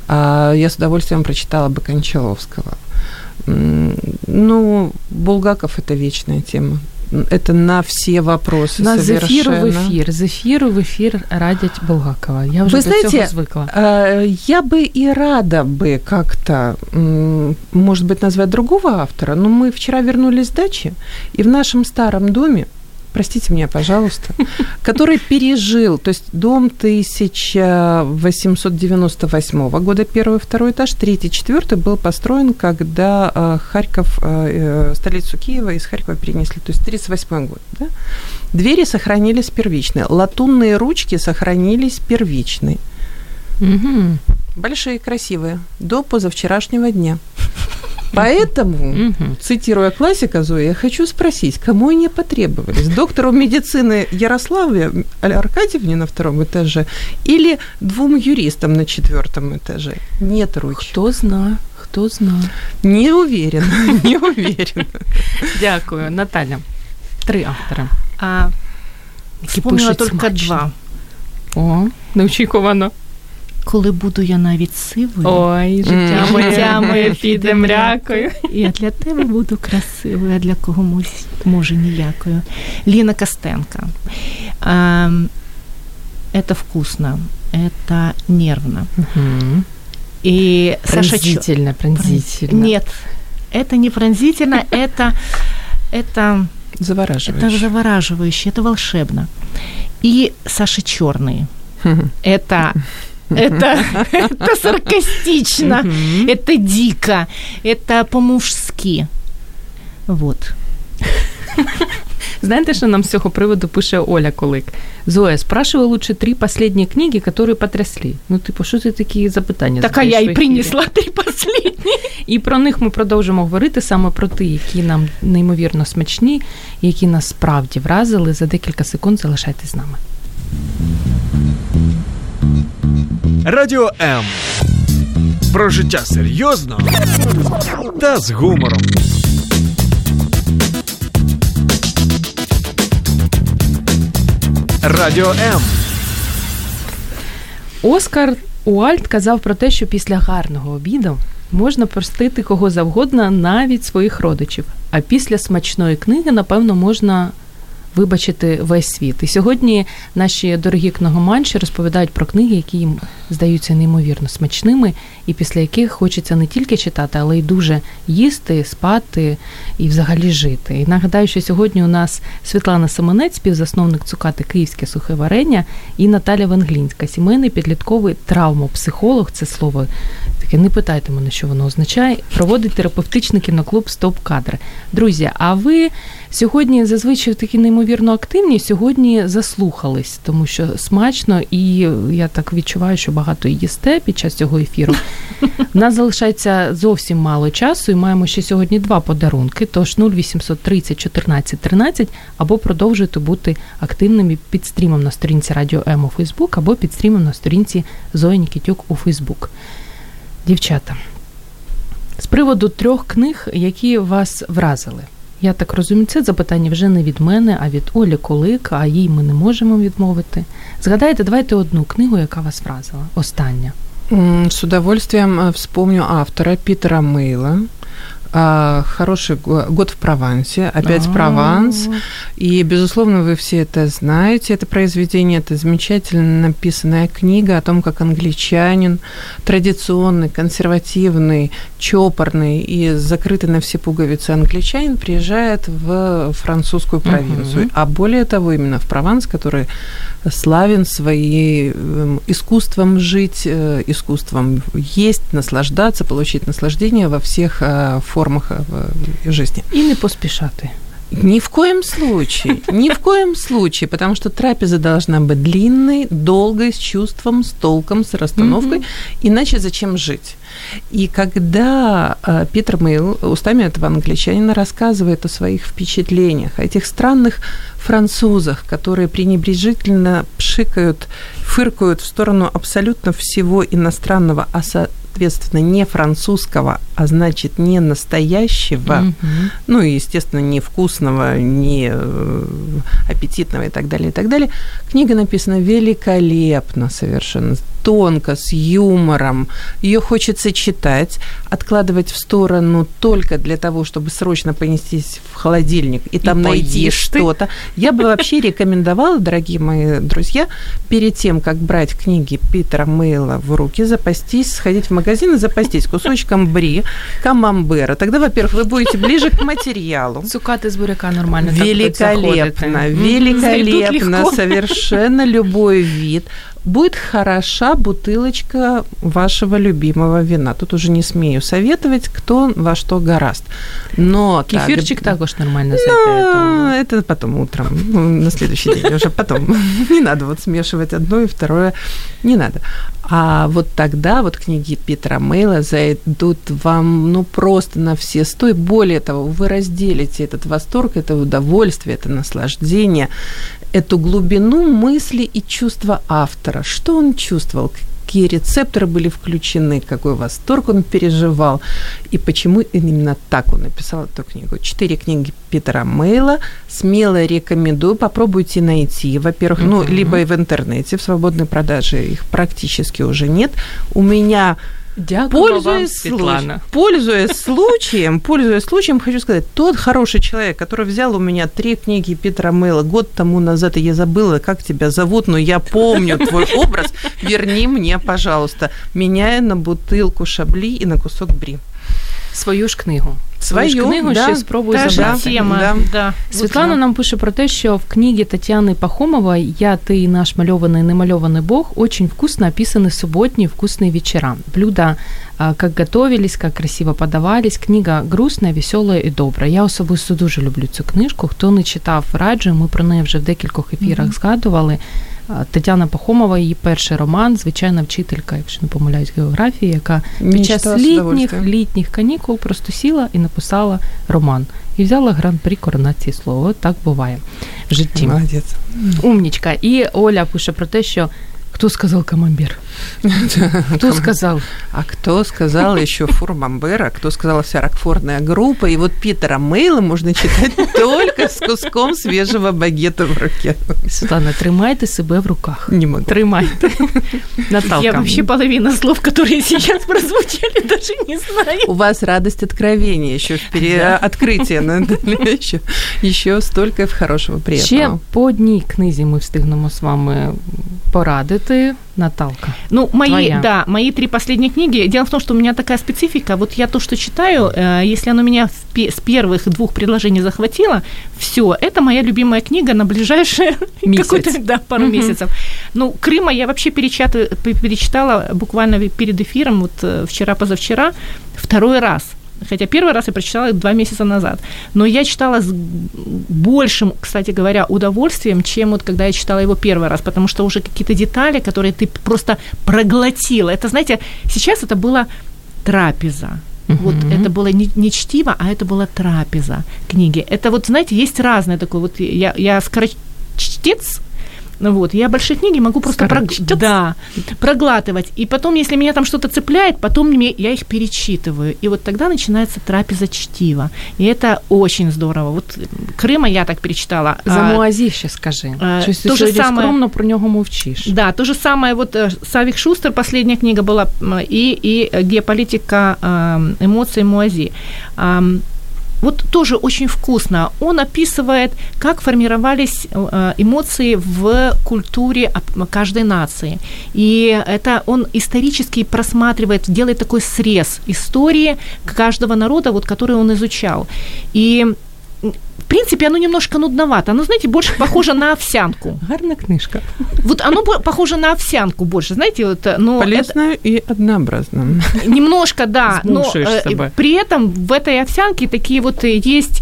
А, я с удовольствием прочитала бы Кончаловского. Ну, Булгаков – это вечная тема это на все вопросы на совершенно. в эфир, з ефіру в эфир радять Булгакова. Я уже Вы знаете, цього звикла. Э, я бы и рада бы как-то, может быть, назвать другого автора, но мы вчера вернулись с дачи, и в нашем старом доме простите меня, пожалуйста, который пережил, то есть дом 1898 года, первый, второй этаж, третий, четвертый был построен, когда э, Харьков, э, столицу Киева из Харькова перенесли, то есть 38 год. Да? Двери сохранились первичные, латунные ручки сохранились первичные. Угу. Большие, красивые, до позавчерашнего дня. Поэтому, цитируя классика Зои, я хочу спросить, кому они потребовались? Доктору медицины Ярославе Аркадьевне на втором этаже или двум юристам на четвертом этаже? Нет ручки. Кто знает, кто знает. Не уверен, не уверен. Дякую. Наталя, три автора. А, вспомнила только два. О, неочікувано. Коли буду я навіть сивою, ой, життя моє, моє піде мрякою. Я для тебе буду красивою, а для когось може ніякою. Ліна Костенко. А, это вкусно, это нервно. Угу. И пронзительно, Саша... пронзительно. Нет, это не пронзительно, это, это завораживающе. Это завораживающе, это волшебно. И Саша Черный. Это это, это саркастично, это дико, это по-мужски. Вот. Знаете, что нам з цього приводу пише Оля Колик? Зоя, спрашивай лучше три последние книги, которые потрясли. Ну, типу, що ти такі запитання? Так, а я і принесла три последні. І про них ми продовжимо говорити саме про ті, які нам неймовірно смачні, які нас справді вразили. За декілька секунд залишайтесь з нами. Радіо М. Про життя серйозно та з гумором. Радіо М. Оскар Уальт казав про те, що після гарного обіду можна простити кого завгодно, навіть своїх родичів. А після смачної книги, напевно, можна вибачити весь світ. І сьогодні наші дорогі книгоманші розповідають про книги, які їм здаються неймовірно смачними, і після яких хочеться не тільки читати, але й дуже їсти, спати і взагалі жити. І нагадаю, що сьогодні у нас Світлана Семенець, співзасновник цукати Київське сухе варення, і Наталя Венглінська, сімейний підлітковий травмопсихолог. Це слово таке. Не питайте мене, що воно означає. Проводить терапевтичний кіноклуб Стоп кадри. Друзі, а ви сьогодні зазвичай такі неймовірно активні, сьогодні заслухались, тому що смачно, і я так відчуваю, що багато їсте під час цього ефіру. У нас залишається зовсім мало часу, і маємо ще сьогодні два подарунки. Тож 0800 30 14 13, або продовжуйте бути активними під стрімом на сторінці Радіо М у Фейсбук, або під стрімом на сторінці Зої Нікітюк у Фейсбук. Дівчата, з приводу трьох книг, які вас вразили. Я так розумію, це запитання вже не від мене, а від Олі Колик, а їй ми не можемо відмовити. Згадайте, давайте одну книгу, яка вас вразила. Остання. С удовольствием э, вспомню автора Питера Мейла. А, хороший год в Провансе, опять А-а-а. Прованс. И, безусловно, вы все это знаете, это произведение, это замечательно написанная книга о том, как англичанин, традиционный, консервативный, чопорный и закрытый на все пуговицы англичанин приезжает в французскую провинцию. Uh-huh. А более того, именно в Прованс, который славен своим эм, искусством жить, э, искусством есть, наслаждаться, получить наслаждение во всех э, формах э, жизни. И не поспешаты. Ни в коем случае, ни в коем случае, потому что трапеза должна быть длинной, долгой, с чувством, с толком, с расстановкой, mm-hmm. иначе зачем жить? И когда э, Питер Мейл устами этого англичанина рассказывает о своих впечатлениях, о этих странных французах, которые пренебрежительно пшикают, фыркают в сторону абсолютно всего иностранного, а соответственно, не французского, а значит, не настоящего, mm-hmm. ну и, естественно, не вкусного, не э, аппетитного и так далее, и так далее. Книга написана великолепно совершенно, тонко, с юмором. Ее хочется читать, откладывать в сторону только для того, чтобы срочно понестись в холодильник и там И найти поешь ты. что-то. Я бы вообще рекомендовала, дорогие мои друзья, перед тем, как брать книги Питера Мейла в руки, запастись, сходить в магазин и запастись кусочком бри, камамбера. Тогда, во-первых, вы будете ближе к материалу. Цукати з буряка нормально. Великолепно, великолепно, совершенно любой вид. Будет хороша бутылочка вашего любимого вина. Тут уже не смею советовать, кто во что гораст. Но так, Кефірчик також нормально тому- это потом утром, ну, на следующий день уже потом. Не надо вот смешивать одно и второе, не надо. А вот тогда вот книги Питера Мейла зайдут вам, ну, просто на все сто. И более того, вы разделите этот восторг, это удовольствие, это наслаждение, эту глубину мысли и чувства автора. Что он чувствовал, какие рецепторы были включены, какой восторг он переживал, и почему именно так он написал эту книгу. Четыре книги Питера Мейла. Смело рекомендую. Попробуйте найти. Во-первых, ну, либо и в интернете, в свободной продаже их практически уже нет. У меня Дякую вам, Пользуясь, Світлана. случаем, пользуясь случаем, пользуясь случаем, хочу сказать, тот хороший человек, который взял у меня три книги Питера Мейла год тому назад, и я забыла, как тебя зовут, но я помню твой образ, верни мне, пожалуйста, меняя на бутылку шабли и на кусок бри. Свою ж книгу. Свою, ж книгу да. ще спробую Та же забрати. тема, да. да. Світлана Вот, нам пише про те, що в книге Татьяны Пахомовой «Я, ты и наш малёванный и намалёванный бог» очень вкусно описаны субботние вкусные вечера. Блюда, а, как готовились, как красиво подавались. Книга грустная, веселая і добра. Я особисто дуже люблю цю книжку. Хто не читав, раджу. Ми про неї вже в декількох ефірах згадували. Тетяна Пахомова, її перший роман, звичайна вчителька, якщо не помиляюсь, географії, яка під час літніх, літніх канікул просто сіла і написала роман. І взяла гран-прі коронації слова. Так буває в житті. Молодець. Умнічка. І Оля пише про те, що хто сказав камамбір? Хто сказав? А кто сказал еще Фурмамбера, кто сказала вся ракфорная группа, и вот Питера Мейла можно читать только с куском свежего багета в руке. Світлана, тримайте себе в руках. Не могу. Тримайте. Наталка. Я вообще половина слов, которые сейчас прозвучали, даже не знаю. У вас радость откровения еще впереди, открытие, Наталья, еще, еще столько хорошего Ще приятного. по одній книзі ми встигнемо з вами порадити. Наталка. Ну, мои, Твоя. да, мои три последние книги. Дело в том, что у меня такая специфика. Вот я то, что читаю, э, если оно меня с пе- с первых двух предложений захватило, все, это моя любимая книга на ближайшие какой-то, да, пару Мгм. месяцев. Ну, Крыма я вообще перечитала буквально перед эфиром, вот э, вчера-позавчера, второй раз. Хотя первый раз я прочитала два месяца назад. Но я читала с большим, кстати говоря, удовольствием, чем вот когда я читала его первый раз, потому что уже какие-то детали, которые ты просто проглотила. Это, знаете, сейчас это была трапеза. Вот Мгм. это было не, не чтиво, а это была трапеза книги. Это вот, знаете, есть разное такое. Вот я, я скорочтец, ну вот, я большие книги могу просто прог- да, проглатывать. И потом, если меня там что-то цепляет, потом мне, я их перечитываю. И вот тогда начинается трапеза чтива. И это очень здорово. Вот Крыма я так перечитала. За а, Муазі ще скажи. а, Щось то же саме- скромно про нього мовчиш. Да, то же самое, вот э, Савик Шустер, последняя книга была, и, и геополитика эм, эмоций Муази. Вот тоже очень вкусно. Он описывает, как формировались э, эмоции в культуре каждой нации. И это он исторически просматривает, делает такой срез истории каждого народа, вот, который он изучал. И в принципе, оно немножко нудновато. Оно, знаете, больше похоже на овсянку. Гарна книжка. Вот оно похоже на овсянку больше, знаете, вот, э, это Полезно и однообразно. немножко, да, но э, при этом в этой овсянке такие вот э, есть,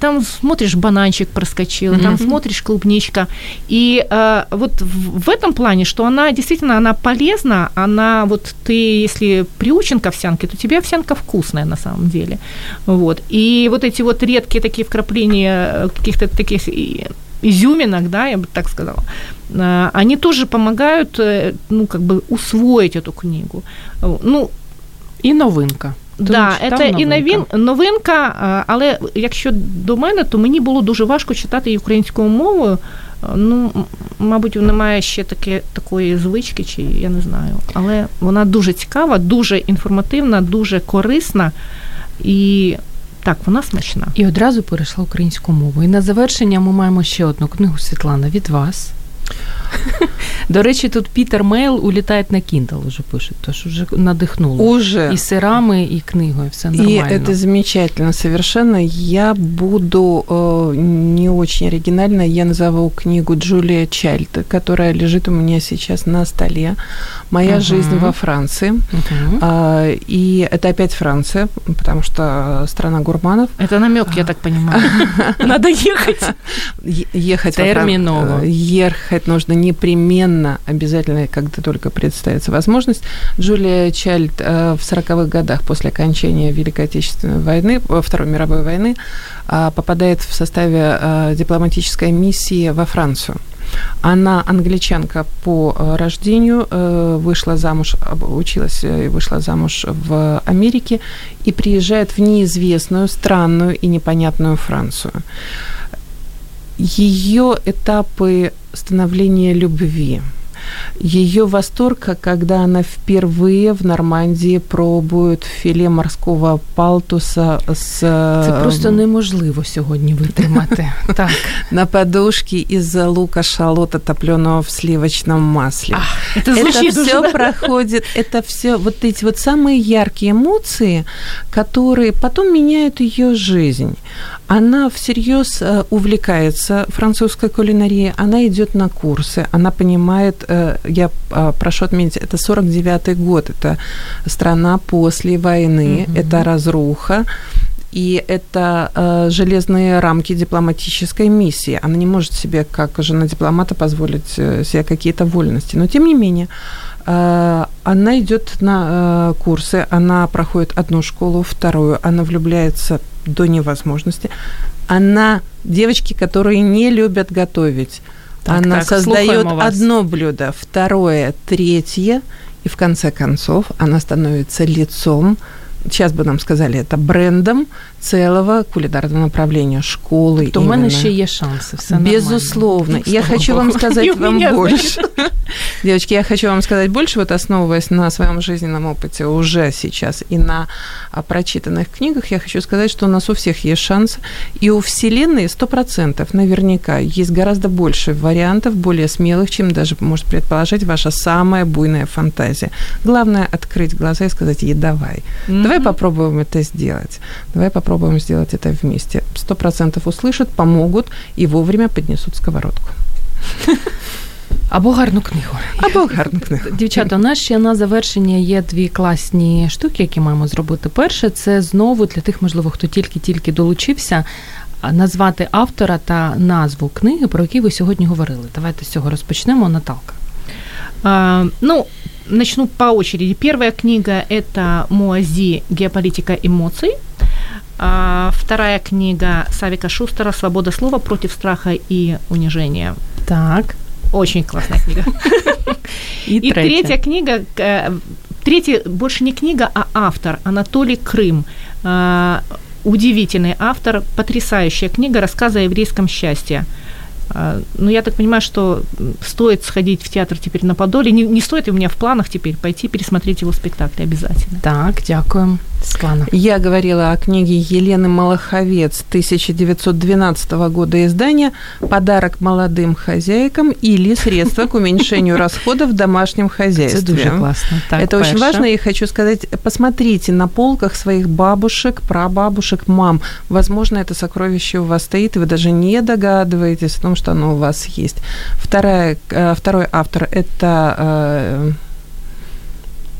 там смотришь, бананчик проскочил, там смотришь, клубничка, и вот в этом плане, что она действительно, она полезна, она вот ты, если приучен к овсянке, то тебе овсянка вкусная на самом деле, вот, и вот эти вот редкие такие вкрапления э, каких-то таких и- изюминок, да, я бы так сказала, э, они тоже помогают, э, ну, как бы усвоить эту книгу. Э, Ну, І новинка. Ти да, читав це і новинка? новин, новинка, а, але якщо до мене, то мені було дуже важко читати її українською мовою. Ну, м- мабуть, немає ще таке, такої звички, чи я не знаю. Але вона дуже цікава, дуже інформативна, дуже корисна і так, вона смачна. І одразу перейшла українську мову. І на завершення ми маємо ще одну книгу Світлана від вас. До речі, тут Пітер Мейл улітає на Kindle, уже пишуть, тож вже надихнуло. Уже. І сирами, і книгою, все И нормально. это замечательно совершенно. Я буду э, не очень оригинально, я назову книгу Джулия Чайльд, которая лежит у меня сейчас на столе. «Моя Ага. жизнь во Франции». Мгм. А, и это опять Франция, потому что страна гурманов. Это намек, я так понимаю. Надо ехать. Е- Ехать во Фран- Терминово. э, Ехать нужно непременно, обязательно, когда только представится возможность. Джулия Чайльд э, в 40-х годах после окончания Великой Отечественной войны, э, Второй мировой войны, а, попадает в составе э, дипломатической миссии во Францию. Она англичанка по э, рождению, э, вышла замуж, училась э, и вышла замуж в Америке и приезжает в неизвестную, странную и непонятную Францию. Ее этапы становления любви, ее восторг, когда она впервые в Нормандии пробует филе морского палтуса с Це просто неможливо сьогодні витримати. Так. на подушке из лука шалота, топленого в сливочном масле. Это это звучит все уже. проходит, это все вот эти вот самые яркие эмоции, которые потом меняют ее жизнь. Она всерьез э, увлекается французской кулинарией, она идет на курсы, она понимает, э, я э, прошу отметить, это 49-й год, это страна после войны, Мгм. это разруха, и это э, железные рамки дипломатической миссии. Она не может себе, как жена дипломата, позволить э, себе какие-то вольности. Но тем не менее, э, она идет на э, курсы, она проходит одну школу, вторую, она влюбляется до невозможности. Она девочки, которые не любят готовить. Так, она так, создает одно блюдо, второе, третье, и в конце концов она становится лицом сейчас бы нам сказали, это брендом целого кулинарного направления школы. То в мене именно. ще є шанси. Все. Безусловно. Ну, Я слава хочу вам сказать И у вам больше. Девочки, я хочу вам сказать больше, вот основываясь на своем жизненном опыте уже сейчас и на а, прочитанных книгах, я хочу сказать, что у нас у всех есть шанс. И у Вселенной 100% наверняка есть гораздо больше вариантов, более смелых, чем даже может предположить ваша самая буйная фантазия. Главное открыть глаза и сказать ей «давай». Давай попробуем это сделать. Давай попробуем сделать это вместе. Сто процентов услышат, помогут и вовремя поднесут сковородку. Або гарну книгу. Або гарну книгу. Дівчата, у нас ще на завершення є дві класні штуки, які маємо зробити. Перше, це знову для тих, можливо, хто тільки-тільки долучився, а, назвати автора та назву книги, про які ви сьогодні говорили. Давайте з цього розпочнемо. Наталка. А, ну, начну по очереди. Первая книга – это «Муази. Геополитика эмоций». А, вторая книга Савика Шустера «Свобода слова против страха и унижения». Так. Очень классная книга. И третья книга, э, третья больше не книга, а автор Анатолий Крым. А, Удивительный автор, потрясающая книга рассказа о еврейском счастье. А, Ну, я так понимаю, что стоит сходить в театр теперь на Подоле. Не, не стоит, у меня в планах теперь пойти пересмотреть его спектакль обязательно. Так, дякую. Світлана. Я говорила о книге Елены Малаховец 1912 года издания «Подарок молодым хозяйкам» или «Средства к уменьшению расходов в домашнем хозяйстве». дуже класно. Так, Это очень важно, и хочу сказать, посмотрите на полках своих бабушек, прабабушек, мам. Возможно, это сокровище у вас стоит, и вы даже не догадываетесь о том, что оно у вас есть. Вторая, э, второй автор – это э,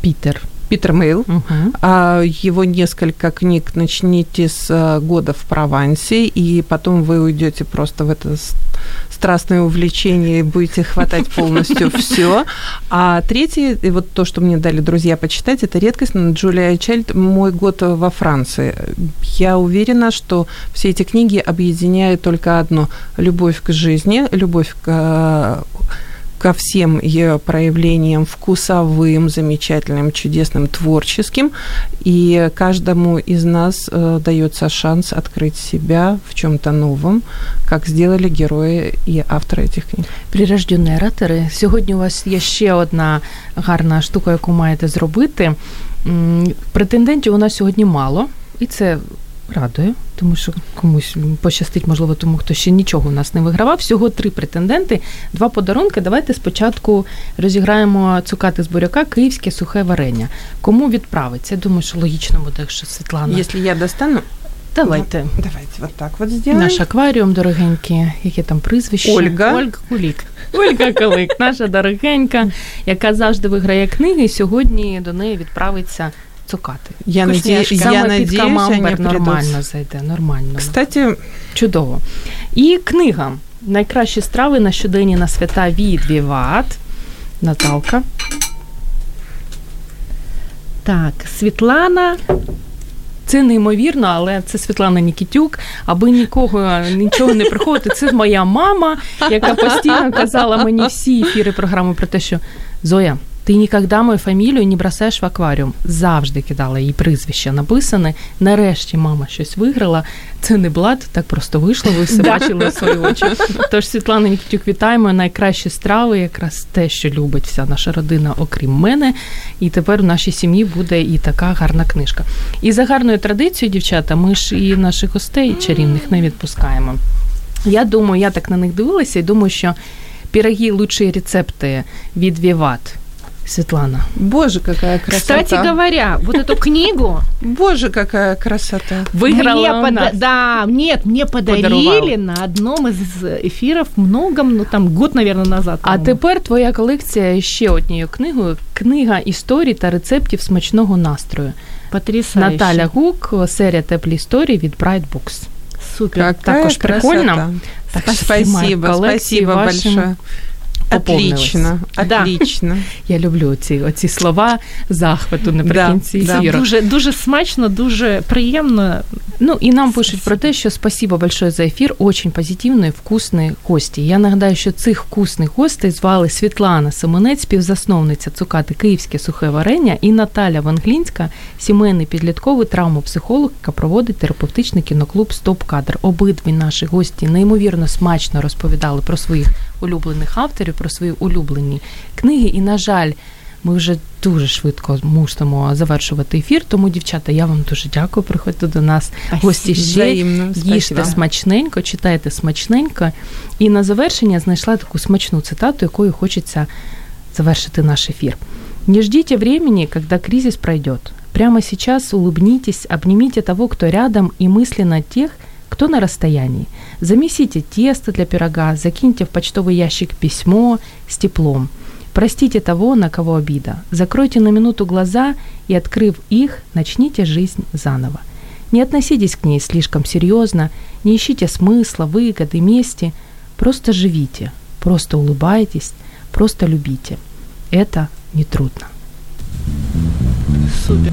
Пітер. Питер Мейл. Угу. А его несколько книг начните с э, года в Провансе, и потом вы уйдете просто в это страстное увлечение и будете хватать полностью все. А третий, и вот то, что мне дали друзья почитать, это редкость, но Джулия Чайльд «Мой год во Франции». Я уверена, что все эти книги объединяют только одно – любовь к жизни, любовь к э, ко всем ее проявлениям вкусовым, замечательным, чудесным, творческим. И каждому из нас э, дается шанс открыть себя в чем-то новом, как сделали герои и авторы этих книг. Прирождені оратори. Сьогодні у вас є ще одна гарна штука, яку маєте зробити. Претендентів у нас сьогодні мало, і це радує, Тому що комусь пощастить, можливо, тому хто ще нічого у нас не вигравав. Всього три претенденти, два подарунки. Давайте спочатку розіграємо цукати з буряка, київське сухе варення. Кому відправиться? Я думаю, що логічно буде, що Світлана. Якщо я достану. Давайте. Ну, давайте вот так вот сделаем. Наш акваріум дорогенький, яке там прізвище? Ольга. Ольга Кулік. Ольга Кулик, наша дорогенька, яка завжди виграє книги. Сьогодні до неї відправиться цукати. Я надіюсь, я надіюсь, камамбер нормально зайде, нормально. Кстати, чудово. І книга Найкращі страви на щоденні на свята від Віват. Наталка. Так, Світлана. Це неймовірно, але це Світлана Нікітюк. Аби нікого нічого не приходити. Це моя мама, яка постійно казала мені всі ефіри програми про те, що Зоя. Ти ніколи мою фамілію не бросаєш в акваріум. Завжди кидала її прізвище написане. Нарешті мама щось виграла. Це не блат, так просто вийшло. Ви все бачили в свої очі. Тож Світлана Нікітюк, вітаємо. Найкращі страви, якраз те, що любить вся наша родина, окрім мене. І тепер в нашій сім'ї буде і така гарна книжка. І за гарною традицією, дівчата, ми ж і наших гостей чарівних не відпускаємо. Я думаю, я так на них дивилася і думаю, що піроги лучші рецепти від Віват. Светлана. Боже, какая красота. Кстати говоря, вот эту книгу... Боже, какая красота. Выиграла мне под... Да, нет, мне подарили Подарував. на одном из эфиров много, ну там год, наверное, назад. А тепер твоя колекція ще однією книгою. Книга історій та рецептів смачного настрою. Потрясающе. Наталя Гук, серія теплі історії від Bright Books. Супер. Какая Також прикольно. Так, спасибо, спасибо большое. Отлично, отлично. Я люблю ці оці слова захвату наприкінці да. Да. Дуже дуже смачно, дуже приємно. Ну і нам пишуть про те, що спасибо большое за ефір. Очень позитивний, вкусний гості. Я нагадаю, що цих вкусних гостей звали Світлана Симонець, співзасновниця цукати Київське сухе варення, і Наталя Ванглінська, сімейний підлітковий травмопсихолог, яка проводить терапевтичний кіноклуб Стоп Кадр. Обидві наші гості неймовірно смачно розповідали про своїх улюблених авторів, про свої улюблені книги. І, на жаль, ми вже дуже швидко мусимо завершувати ефір. Тому, дівчата, я вам дуже дякую. Приходьте до нас гості ще їжте смачненько, читайте смачненько. І на завершення знайшла таку смачну цитату, якою хочеться завершити наш ефір. Не ждите времени, когда кризис пройдет. Прямо сейчас улыбнитесь, обнимите того, кто рядом, и мысленно тех, кто на расстоянии. Замесите тесто для пирога, закиньте в почтовый ящик письмо с теплом. Простите того, на кого обида. Закройте на минуту глаза и, открыв их, начните жизнь заново. Не относитесь к ней слишком серьезно, не ищите смысла, выгоды, мести. Просто живите, просто улыбайтесь, просто любите. Это нетрудно. Супер.